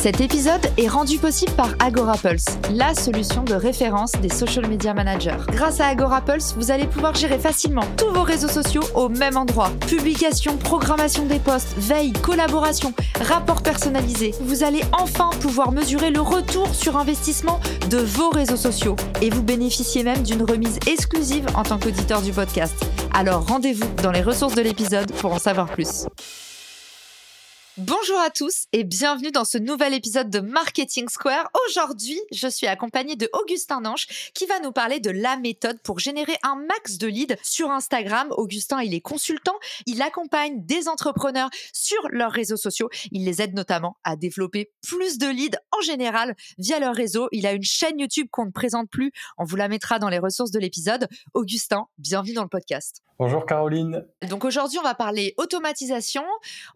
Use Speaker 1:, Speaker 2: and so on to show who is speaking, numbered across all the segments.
Speaker 1: Cet épisode est rendu possible par AgoraPulse, la solution de référence des social media managers. Grâce à AgoraPulse, vous allez pouvoir gérer facilement tous vos réseaux sociaux au même endroit. Publication, programmation des posts, veille, collaboration, rapport personnalisé. Vous allez enfin pouvoir mesurer le retour sur investissement de vos réseaux sociaux et vous bénéficiez même d'une remise exclusive en tant qu'auditeur du podcast. Alors rendez-vous dans les ressources de l'épisode pour en savoir plus. Bonjour à tous et bienvenue dans ce nouvel épisode de Marketing Square. Aujourd'hui, je suis accompagnée de Augustin Nanche qui va nous parler de la méthode pour générer un max de leads sur Instagram. Augustin, il est consultant, il accompagne des entrepreneurs sur leurs réseaux sociaux. Il les aide notamment à développer plus de leads en général via leur réseau. Il a une chaîne YouTube qu'on ne présente plus. On vous la mettra dans les ressources de l'épisode. Augustin, bienvenue dans le podcast.
Speaker 2: Bonjour Caroline.
Speaker 1: Donc aujourd'hui, on va parler automatisation,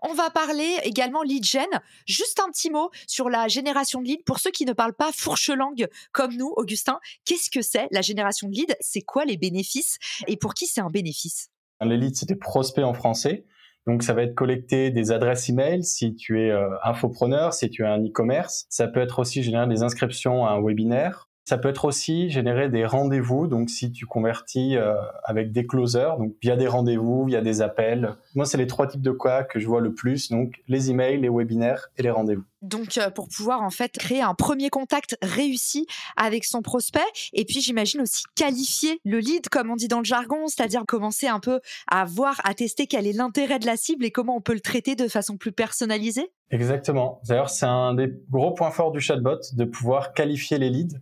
Speaker 1: on va parler également lead gen. Juste un petit mot sur la génération de leads pour ceux qui ne parlent pas fourche langue comme nous, Augustin. Qu'est-ce que c'est la génération de leads? C'est quoi les bénéfices et pour qui c'est un bénéfice?
Speaker 2: Les leads, c'est des prospects en français. Donc ça va être collecter des adresses email si tu es euh, infopreneur, si tu es un e-commerce. Ça peut être aussi générer des inscriptions à un webinaire. Ça peut être aussi générer des rendez-vous, donc si tu convertis euh, avec des closers, donc via des rendez-vous, via des appels. Moi, c'est les trois types de quoi que je vois le plus, donc les emails, les webinaires et les rendez-vous.
Speaker 1: Donc euh, pour pouvoir en fait créer un premier contact réussi avec son prospect et puis j'imagine aussi qualifier le lead comme on dit dans le jargon, c'est-à-dire commencer un peu à voir, à tester quel est l'intérêt de la cible et comment on peut le traiter de façon plus personnalisée.
Speaker 2: Exactement. D'ailleurs, c'est un des gros points forts du chatbot de pouvoir qualifier les leads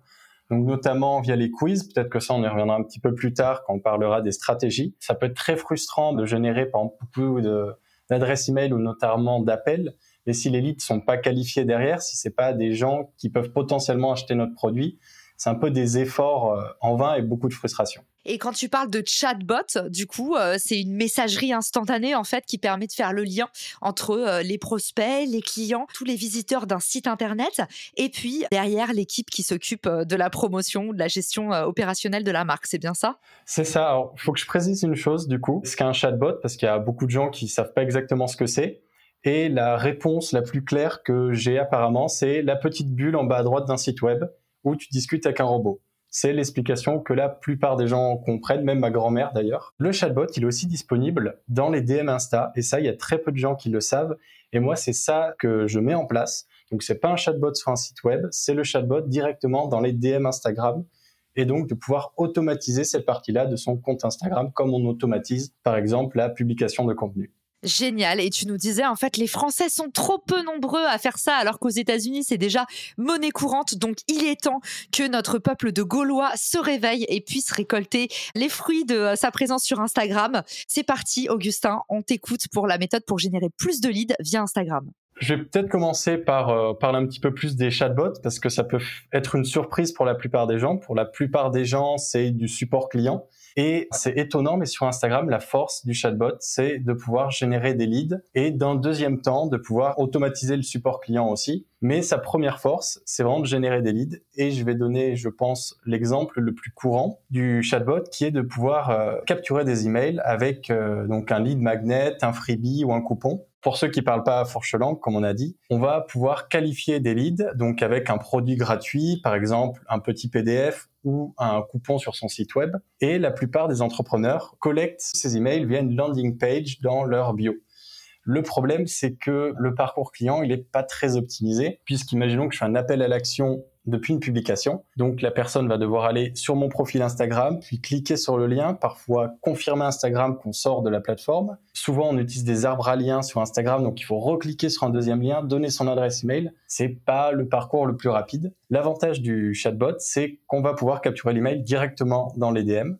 Speaker 2: donc notamment via les quiz. Peut-être que ça, on y reviendra un petit peu plus tard quand on parlera des stratégies. Ça peut être très frustrant de générer par beaucoup d'adresses email ou notamment d'appels. Mais si les leads sont pas qualifiés derrière, si c'est pas des gens qui peuvent potentiellement acheter notre produit, c'est un peu des efforts euh, en vain et beaucoup de frustration.
Speaker 1: Et quand tu parles de chatbot, du coup, euh, c'est une messagerie instantanée en fait qui permet de faire le lien entre euh, les prospects, les clients, tous les visiteurs d'un site internet, et puis derrière l'équipe qui s'occupe de la promotion, de la gestion opérationnelle de la marque. C'est bien ça?
Speaker 2: C'est ça. Alors, faut que je précise une chose du coup. Ce qu'est un chatbot, parce qu'il y a beaucoup de gens qui savent pas exactement ce que c'est. Et la réponse la plus claire que j'ai apparemment, c'est la petite bulle en bas à droite d'un site web où tu discutes avec un robot. C'est l'explication que la plupart des gens comprennent, même ma grand-mère d'ailleurs. Le chatbot, il est aussi disponible dans les DM Insta, et ça, il y a très peu de gens qui le savent. Et moi, c'est ça que je mets en place. Donc, c'est pas un chatbot sur un site web, c'est le chatbot directement dans les DM Instagram, et donc de pouvoir automatiser cette partie-là de son compte Instagram, comme on automatise, par exemple, la publication de contenu.
Speaker 1: Génial. Et tu nous disais, en fait, les Français sont trop peu nombreux à faire ça, alors qu'aux États-Unis, c'est déjà monnaie courante. Donc, il est temps que notre peuple de Gaulois se réveille et puisse récolter les fruits de euh, sa présence sur Instagram. C'est parti, Augustin. On t'écoute pour la méthode pour générer plus de leads via Instagram.
Speaker 2: Je vais peut-être commencer par euh, parler un petit peu plus des chatbots parce que ça peut être une surprise pour la plupart des gens. Pour la plupart des gens, c'est du support client. Et c'est étonnant, mais sur Instagram, la force du chatbot, c'est de pouvoir générer des leads et d'un deuxième temps, de pouvoir automatiser le support client aussi. Mais sa première force, c'est vraiment de générer des leads. Et je vais donner, je pense, l'exemple le plus courant du chatbot, qui est de pouvoir euh, capturer des emails avec euh, donc un lead magnet, un freebie ou un coupon. Pour ceux qui parlent pas fourche langue, comme on a dit, on va pouvoir qualifier des leads, donc avec un produit gratuit, par exemple un petit PDF ou un coupon sur son site web. Et la plupart des entrepreneurs collectent ces emails via une landing page dans leur bio. Le problème, c'est que le parcours client, il n'est pas très optimisé, puisqu'imaginons que je fais un appel à l'action depuis une publication. Donc la personne va devoir aller sur mon profil Instagram, puis cliquer sur le lien, parfois confirmer Instagram qu'on sort de la plateforme. Souvent on utilise des arbres à liens sur Instagram, donc il faut recliquer sur un deuxième lien, donner son adresse email. C'est pas le parcours le plus rapide. L'avantage du chatbot, c'est qu'on va pouvoir capturer l'email directement dans les DM.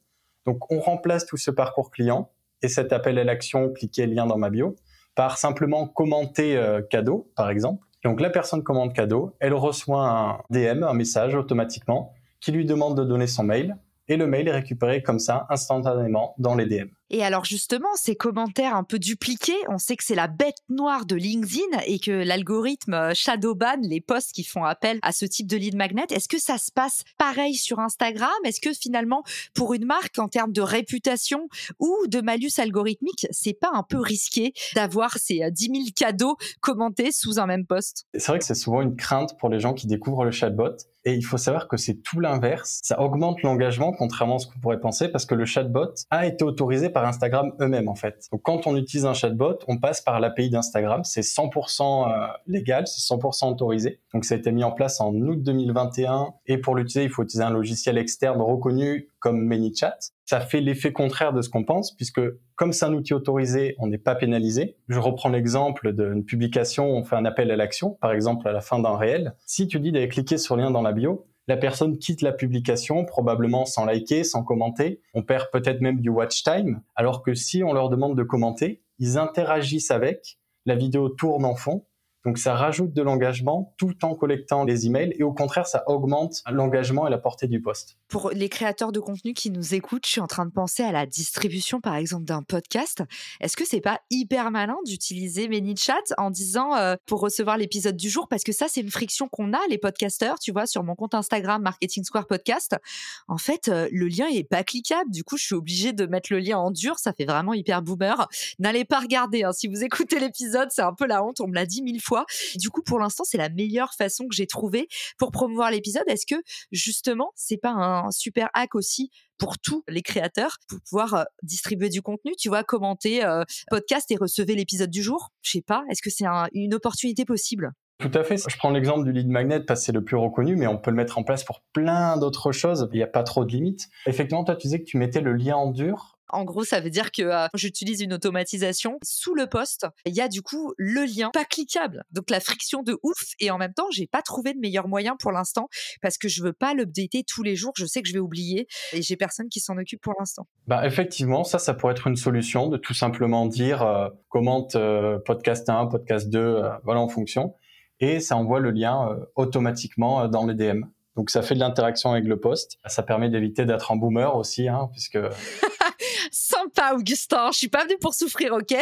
Speaker 2: Donc on remplace tout ce parcours client et cet appel à l'action, cliquer lien dans ma bio, par simplement commenter euh, cadeau, par exemple donc la personne commande cadeau, elle reçoit un DM, un message automatiquement qui lui demande de donner son mail et le mail est récupéré comme ça instantanément dans les DM.
Speaker 1: Et alors justement, ces commentaires un peu dupliqués, on sait que c'est la bête noire de LinkedIn et que l'algorithme euh, shadowban les posts qui font appel à ce type de lead magnet. Est-ce que ça se passe pareil sur Instagram? Est-ce que finalement, pour une marque, en termes de réputation ou de malus algorithmique, c'est pas un peu risqué d'avoir ces 10 euh, 000 cadeaux commentés sous un même post?
Speaker 2: C'est vrai que c'est souvent une crainte pour les gens qui découvrent le chatbot. Et il faut savoir que c'est tout l'inverse. Ça augmente l'engagement, contrairement à ce qu'on pourrait penser, parce que le chatbot a été autorisé par Instagram eux-mêmes, en fait. Donc, quand on utilise un chatbot, on passe par l'API d'Instagram. C'est 100% euh, légal, c'est 100% autorisé. Donc, ça a été mis en place en août 2021. Et pour l'utiliser, il faut utiliser un logiciel externe reconnu comme ManyChat. Ça fait l'effet contraire de ce qu'on pense, puisque comme c'est un outil autorisé, on n'est pas pénalisé. Je reprends l'exemple d'une publication, on fait un appel à l'action, par exemple à la fin d'un réel. Si tu dis d'aller cliquer sur le lien dans la bio, la personne quitte la publication, probablement sans liker, sans commenter. On perd peut-être même du watch time, alors que si on leur demande de commenter, ils interagissent avec, la vidéo tourne en fond, donc ça rajoute de l'engagement tout en collectant les emails et au contraire ça augmente l'engagement et la portée du poste.
Speaker 1: Pour les créateurs de contenu qui nous écoutent, je suis en train de penser à la distribution par exemple d'un podcast. Est-ce que c'est pas hyper malin d'utiliser ManyChat en disant euh, pour recevoir l'épisode du jour? Parce que ça c'est une friction qu'on a les podcasteurs, tu vois sur mon compte Instagram Marketing Square Podcast. En fait, euh, le lien est pas cliquable, du coup je suis obligée de mettre le lien en dur, ça fait vraiment hyper boomer. N'allez pas regarder hein. si vous écoutez l'épisode, c'est un peu la honte, on me l'a dit mille fois du coup, pour l'instant, c'est la meilleure façon que j'ai trouvée pour promouvoir l'épisode. Est-ce que justement, c'est pas un super hack aussi pour tous les créateurs pour pouvoir euh, distribuer du contenu, tu vois, commenter euh, podcast et recevoir l'épisode du jour? Je sais pas. Est-ce que c'est une opportunité possible?
Speaker 2: Tout à fait. Je prends l'exemple du lead magnet parce que c'est le plus reconnu, mais on peut le mettre en place pour plein d'autres choses. Il n'y a pas trop de limites. Effectivement, toi, tu disais que tu mettais le lien en dur.
Speaker 1: En gros, ça veut dire que euh, j'utilise une automatisation. Sous le poste, il y a du coup le lien pas cliquable. Donc la friction de ouf. Et en même temps, j'ai pas trouvé de meilleur moyen pour l'instant parce que je veux pas l'updater tous les jours. Je sais que je vais oublier et j'ai personne qui s'en occupe pour l'instant.
Speaker 2: Bah effectivement, ça, ça pourrait être une solution de tout simplement dire euh, commente euh, podcast 1, podcast 2, voilà en fonction. Et ça envoie le lien automatiquement dans les DM. Donc ça fait de l'interaction avec le poste. Ça permet d'éviter d'être un boomer aussi, hein, puisque
Speaker 1: Sympa, Augustin. Je suis pas venu pour souffrir, ok?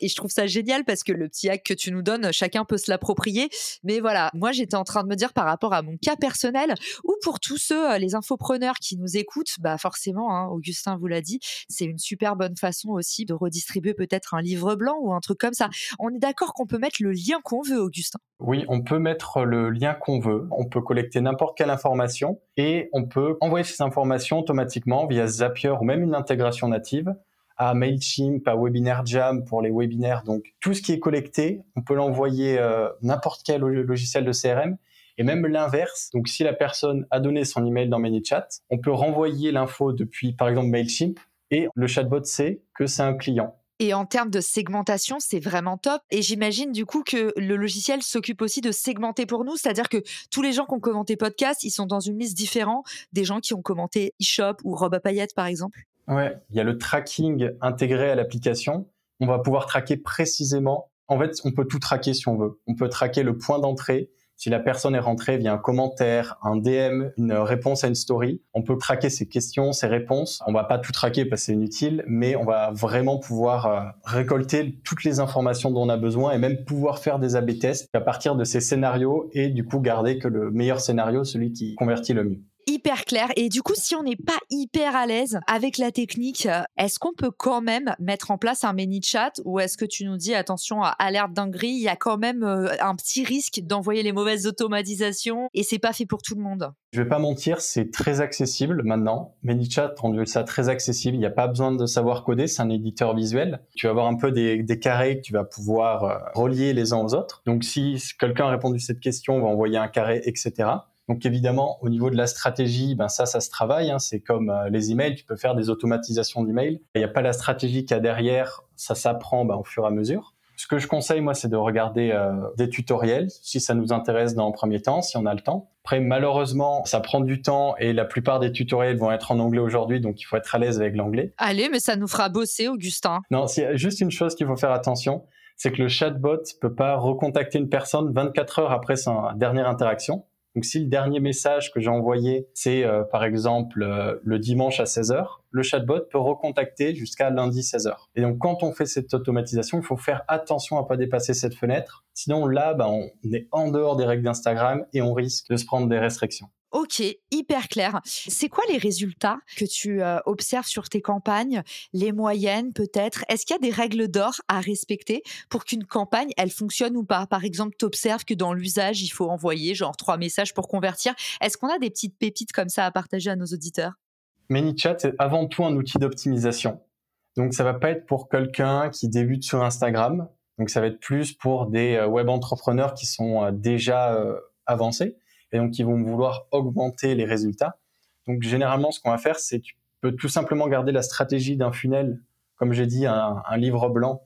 Speaker 1: Et je trouve ça génial parce que le petit hack que tu nous donnes, chacun peut se l'approprier. Mais voilà, moi j'étais en train de me dire par rapport à mon cas personnel ou pour tous ceux, euh, les infopreneurs qui nous écoutent, bah forcément, hein, Augustin vous l'a dit, c'est une super bonne façon aussi de redistribuer peut-être un livre blanc ou un truc comme ça. On est d'accord qu'on peut mettre le lien qu'on veut, Augustin
Speaker 2: Oui, on peut mettre le lien qu'on veut. On peut collecter n'importe quelle information et on peut envoyer ces informations automatiquement via Zapier ou même une intégration native à Mailchimp, à Webinar Jam pour les webinaires. Donc tout ce qui est collecté, on peut l'envoyer euh, n'importe quel logiciel de CRM et même l'inverse. Donc si la personne a donné son email dans ManyChat, on peut renvoyer l'info depuis par exemple Mailchimp et le chatbot sait que c'est un client.
Speaker 1: Et en termes de segmentation, c'est vraiment top. Et j'imagine du coup que le logiciel s'occupe aussi de segmenter pour nous, c'est-à-dire que tous les gens qui ont commenté podcast, ils sont dans une liste différente des gens qui ont commenté eShop ou Robe à paillettes par exemple.
Speaker 2: Ouais, il y a le tracking intégré à l'application. On va pouvoir traquer précisément. En fait, on peut tout traquer si on veut. On peut traquer le point d'entrée. Si la personne est rentrée via un commentaire, un DM, une réponse à une story, on peut traquer ses questions, ses réponses. On va pas tout traquer parce que c'est inutile, mais on va vraiment pouvoir euh, récolter toutes les informations dont on a besoin et même pouvoir faire des A/B tests à partir de ces scénarios et du coup garder que le meilleur scénario, celui qui convertit le mieux
Speaker 1: hyper clair. Et du coup, si on n'est pas hyper à l'aise avec la technique, est-ce qu'on peut quand même mettre en place un mini chat ou est-ce que tu nous dis attention alerte dinguerie, il y a quand même euh, un petit risque d'envoyer les mauvaises automatisations et c'est pas fait pour tout le monde?
Speaker 2: Je vais pas mentir, c'est très accessible maintenant. ManyChat rendu ça très accessible. Il n'y a pas besoin de savoir coder, c'est un éditeur visuel. Tu vas avoir un peu des, des carrés que tu vas pouvoir euh, relier les uns aux autres. Donc si quelqu'un a répondu à cette question, on va envoyer un carré, etc. Donc évidemment, au niveau de la stratégie, ben ça, ça se travaille. Hein. C'est comme euh, les emails, tu peux faire des automatisations d'emails. Il n'y a pas la stratégie qu'il y a derrière, ça s'apprend ben, au fur et à mesure. Ce que je conseille, moi, c'est de regarder euh, des tutoriels, si ça nous intéresse dans un premier temps, si on a le temps. Après, malheureusement, ça prend du temps et la plupart des tutoriels vont être en anglais aujourd'hui, donc il faut être à l'aise avec l'anglais.
Speaker 1: Allez, mais ça nous fera bosser, Augustin.
Speaker 2: Non, c'est juste une chose qu'il faut faire attention, c'est que le chatbot peut pas recontacter une personne 24 heures après sa dernière interaction. Donc si le dernier message que j'ai envoyé, c'est euh, par exemple euh, le dimanche à 16h, le chatbot peut recontacter jusqu'à lundi 16h. Et donc, quand on fait cette automatisation, il faut faire attention à pas dépasser cette fenêtre. Sinon, là, bah, on est en dehors des règles d'Instagram et on risque de se prendre des restrictions.
Speaker 1: Ok, hyper clair. C'est quoi les résultats que tu euh, observes sur tes campagnes, les moyennes peut-être? Est-ce qu'il y a des règles d'or à respecter pour qu'une campagne, elle fonctionne ou pas? Par exemple, tu observes que dans l'usage, il faut envoyer genre trois messages pour convertir. Est-ce qu'on a des petites pépites comme ça à partager à nos auditeurs?
Speaker 2: ManyChat, c'est avant tout un outil d'optimisation. Donc, ça va pas être pour quelqu'un qui débute sur Instagram. Donc, ça va être plus pour des euh, web entrepreneurs qui sont euh, déjà avancés et donc qui vont vouloir augmenter les résultats. Donc généralement, ce qu'on va faire, c'est tu peux tout simplement garder la stratégie d'un funnel, comme j'ai dit, un, livre blanc,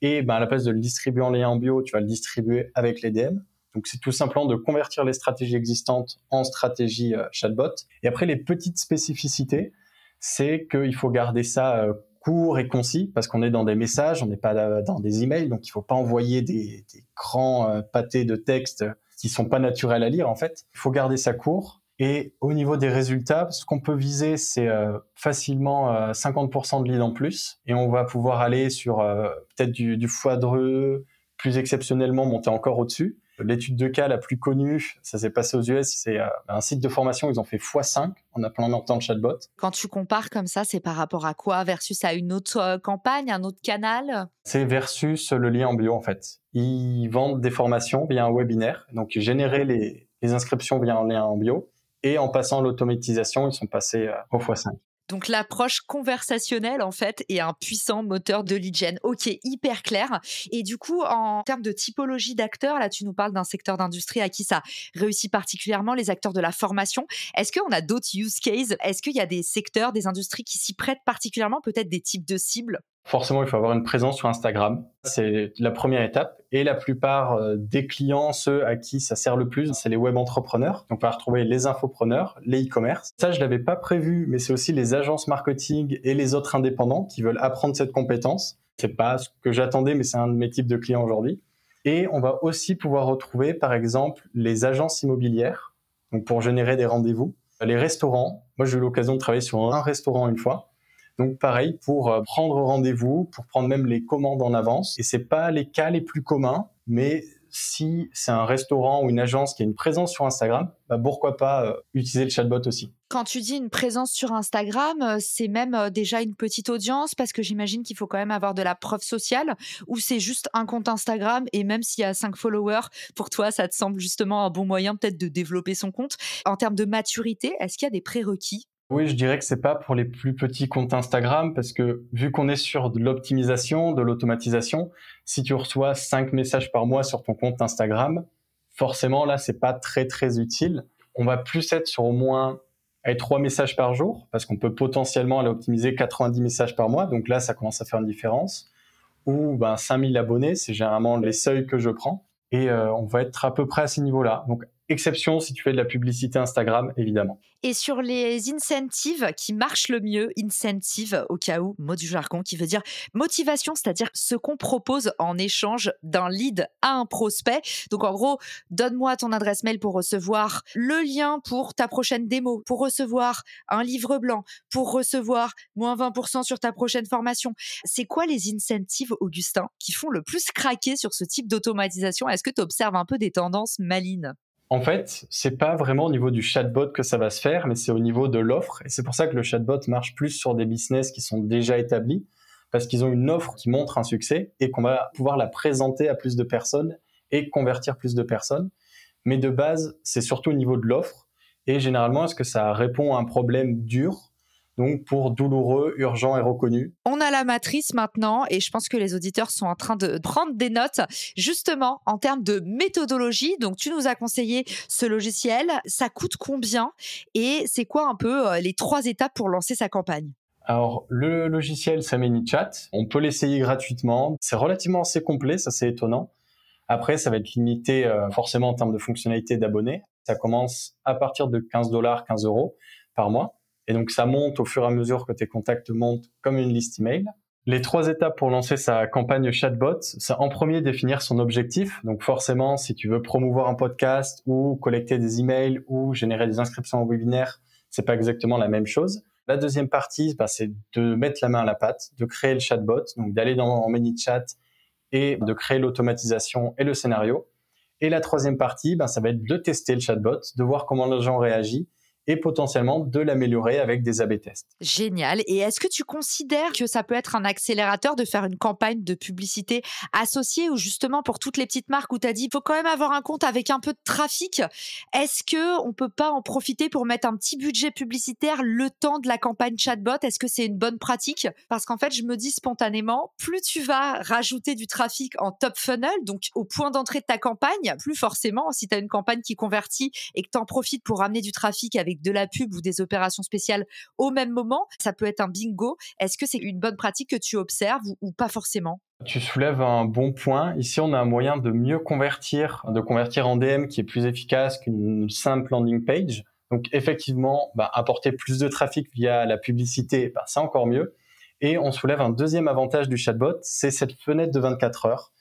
Speaker 2: et ben, à la place de le distribuer en lien en bio, tu vas le distribuer avec les DM. Donc c'est tout simplement de convertir les stratégies existantes en stratégie euh, chatbot. Et après, les petites spécificités, c'est qu'il faut garder ça euh, court et concis parce qu'on est dans des messages, on n'est pas dans des emails, donc il faut pas envoyer des, grands euh, pâtés de texte qui sont pas naturels à lire en fait. Il faut garder ça court. Et au niveau des résultats, ce qu'on peut viser, c'est euh, facilement 50% euh, de leads en plus. Et on va pouvoir aller sur euh, peut-être du, du foudreux, plus exceptionnellement monter encore au-dessus. L'étude de cas la plus connue, ça s'est passé aux US, c'est un site de formation, ils ont fait x5 en temps de chatbot.
Speaker 1: Quand tu compares comme ça, c'est par rapport à quoi? Versus à une autre campagne, un autre canal?
Speaker 2: C'est versus le lien en bio en fait ils vendent des formations via un webinaire, donc générer les, inscriptions via un lien en bio, et en passant l'automatisation, ils sont passés euh, au x5.
Speaker 1: Donc l'approche conversationnelle en fait est un puissant moteur de lead gen. Ok, hyper clair. Et du coup, en termes de typologie d'acteurs, là tu nous parles d'un secteur d'industrie à qui ça réussit particulièrement, les acteurs de la formation. Est-ce qu'on a d'autres use cases? Est-ce qu'il y a des secteurs, des industries qui s'y prêtent particulièrement, peut-être des types de cibles?
Speaker 2: Forcément, il faut avoir une présence sur Instagram. C'est la première étape. Et la plupart euh, des clients, ceux à qui ça sert le plus, c'est les web entrepreneurs. Donc, on va retrouver les infopreneurs, les e-commerce. Ça, je l'avais pas prévu, mais c'est aussi les agences marketing et les autres indépendants qui veulent apprendre cette compétence. C'est pas ce que j'attendais, mais c'est un de mes types de clients aujourd'hui. Et on va aussi pouvoir retrouver, par exemple, les agences immobilières. Donc, pour générer des rendez-vous. Les restaurants. Moi, j'ai eu l'occasion de travailler sur un restaurant une fois. Donc pareil pour euh, prendre rendez-vous, pour prendre même les commandes en avance. Et c'est pas les cas les plus communs, mais si c'est un restaurant ou une agence qui a une présence sur Instagram, bah pourquoi pas euh, utiliser le chatbot aussi.
Speaker 1: Quand tu dis une présence sur Instagram, euh, c'est même déjà une petite audience parce que j'imagine qu'il faut quand même avoir de la preuve sociale ou c'est juste un compte Instagram et même s'il y a 5 followers, pour toi, ça te semble justement un bon moyen peut-être de développer son compte. En termes de maturité, est-ce qu'il y a des prérequis?
Speaker 2: Oui, je dirais que c'est pas pour les plus petits comptes Instagram parce que vu qu'on est sur de l'optimisation, de l'automatisation, si tu reçois cinq messages par mois sur ton compte Instagram, forcément là c'est pas très très utile. On va plus être sur au moins trois messages par jour parce qu'on peut potentiellement aller optimiser 90 messages par mois. Donc là ça commence à faire une différence. Ou ben 5000 abonnés, c'est généralement les seuils que je prends et euh, on va être à peu près à ces niveaux-là. Donc exception si tu fais de la publicité Instagram, évidemment.
Speaker 1: Et sur les incentives qui marchent le mieux, incentive au cas où, mot du jargon qui veut dire motivation, c'est-à-dire ce qu'on propose en échange d'un lead à un prospect. Donc en gros, donne-moi ton adresse mail pour recevoir le lien pour ta prochaine démo, pour recevoir un livre blanc, pour recevoir moins 20% sur ta prochaine formation. C'est quoi les incentives, Augustin, qui font le plus craquer sur ce type d'automatisation? Est-ce que tu observes un peu des tendances malines?
Speaker 2: En fait, c'est pas vraiment au niveau du chatbot que ça va se faire, mais c'est au niveau de l'offre. Et c'est pour ça que le chatbot marche plus sur des business qui sont déjà établis, parce qu'ils ont une offre qui montre un succès et qu'on va pouvoir la présenter à plus de personnes et convertir plus de personnes. Mais de base, c'est surtout au niveau de l'offre. Et généralement, est-ce que ça répond à un problème dur donc pour douloureux, urgent et reconnu.
Speaker 1: On a la matrice maintenant et je pense que les auditeurs sont en train de prendre des notes justement en termes de méthodologie. Donc tu nous as conseillé ce logiciel, ça coûte combien et c'est quoi un peu euh, les trois étapes pour lancer sa campagne?
Speaker 2: Alors, le logiciel, c'est ManyChat. On peut l'essayer gratuitement. C'est relativement assez complet, ça c'est étonnant. Après, ça va être limité euh, forcément en termes de fonctionnalité d'abonnés. Ça commence à partir de 15 dollars, 15 euros par mois. Et donc, ça monte au fur et à mesure que tes contacts montent comme une liste email. Les trois étapes pour lancer sa campagne chatbot, c'est en premier définir son objectif. Donc forcément, si tu veux promouvoir un podcast ou collecter des emails ou générer des inscriptions au webinaire, c'est pas exactement la même chose. La deuxième partie, bah, c'est de mettre la main à la pâte, de créer le chatbot, donc d'aller dans en ManyChat et de créer l'automatisation et le scénario. Et la troisième partie, bah, ça va être de tester le chatbot, de voir comment les gens réagissent et potentiellement de l'améliorer avec des A-B tests.
Speaker 1: Génial. Et est-ce que tu considères que ça peut être un accélérateur de faire une campagne de publicité associée ou justement pour toutes les petites marques où tu as dit il faut quand même avoir un compte avec un peu de trafic Est-ce que on peut pas en profiter pour mettre un petit budget publicitaire le temps de la campagne chatbot? Est-ce que c'est une bonne pratique? Parce qu'en fait, je me dis spontanément, plus tu vas rajouter du trafic en top funnel, donc au point d'entrée de ta campagne, plus forcément, si tu as une campagne qui convertit et que tu en profites pour ramener du trafic avec de la pub ou des opérations spéciales au même moment, ça peut être un bingo. Est-ce que c'est une bonne pratique que tu observes ou, pas forcément?
Speaker 2: Tu soulèves un bon point. Ici, on a un moyen de mieux convertir, de convertir en DM qui est plus efficace qu'une simple landing page. Donc, effectivement, bah, apporter plus de trafic via la publicité, bah, c'est encore mieux. Et on soulève un deuxième avantage du chatbot, c'est cette fenêtre de 24 heures.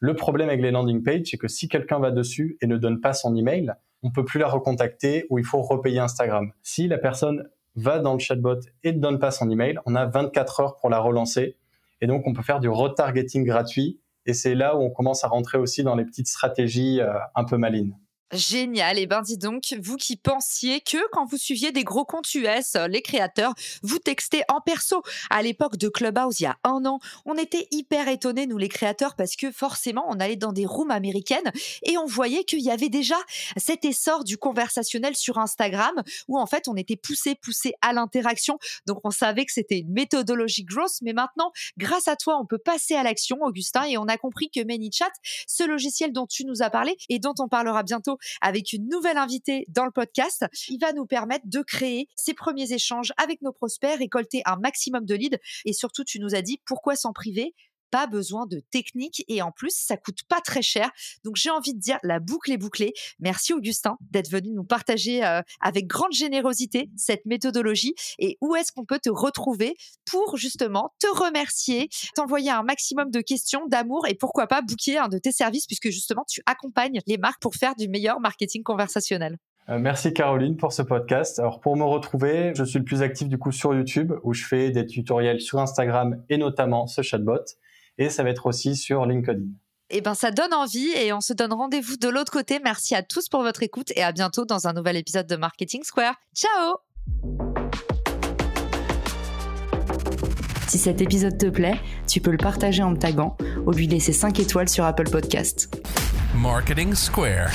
Speaker 2: Le problème avec les landing pages, c'est que si quelqu'un va dessus et ne donne pas son email, on peut plus la recontacter ou il faut repayer Instagram. Si la personne va dans le chatbot et ne donne pas son email, on a 24 heures pour la relancer. Et donc, on peut faire du retargeting gratuit. Et c'est là où on commence à rentrer aussi dans les petites stratégies euh, un peu malines.
Speaker 1: Génial. Et eh ben dis donc, vous qui pensiez que quand vous suiviez des gros comptes US, euh, les créateurs, vous textez en perso. À l'époque de Clubhouse, il y a un an, on était hyper étonnés, nous les créateurs, parce que forcément, on allait dans des rooms américaines et on voyait qu'il y avait déjà cet essor du conversationnel sur Instagram où en fait, on était poussé, poussé à l'interaction. Donc, on savait que c'était une méthodologie grosse. Mais maintenant, grâce à toi, on peut passer à l'action, Augustin, et on a compris que ManyChat, ce logiciel dont tu nous as parlé et dont on parlera bientôt avec une nouvelle invitée dans le podcast. Il va nous permettre de créer ces premiers échanges avec nos prospects, récolter un maximum de leads et surtout, tu nous as dit pourquoi s'en priver pas besoin de technique et en plus ça coûte pas très cher. Donc j'ai envie de dire la boucle est bouclée. Merci Augustin d'être venu nous partager euh, avec grande générosité cette méthodologie et où est-ce qu'on peut te retrouver pour justement te remercier, t'envoyer un maximum de questions, d'amour et pourquoi pas booker un de tes services puisque justement tu accompagnes les marques pour faire du meilleur marketing conversationnel.
Speaker 2: Euh, merci Caroline pour ce podcast. Alors pour me retrouver, je suis le plus actif du coup sur YouTube où je fais des tutoriels sur Instagram et notamment ce chatbot et ça va être aussi sur LinkedIn.
Speaker 1: Eh ben, ça donne envie et on se donne rendez-vous de l'autre côté. Merci à tous pour votre écoute et à bientôt dans un nouvel épisode de Marketing Square. Ciao!
Speaker 3: Si cet épisode te plaît, tu peux le partager en me taguant ou lui laisser 5 étoiles sur Apple Podcast. Marketing Square.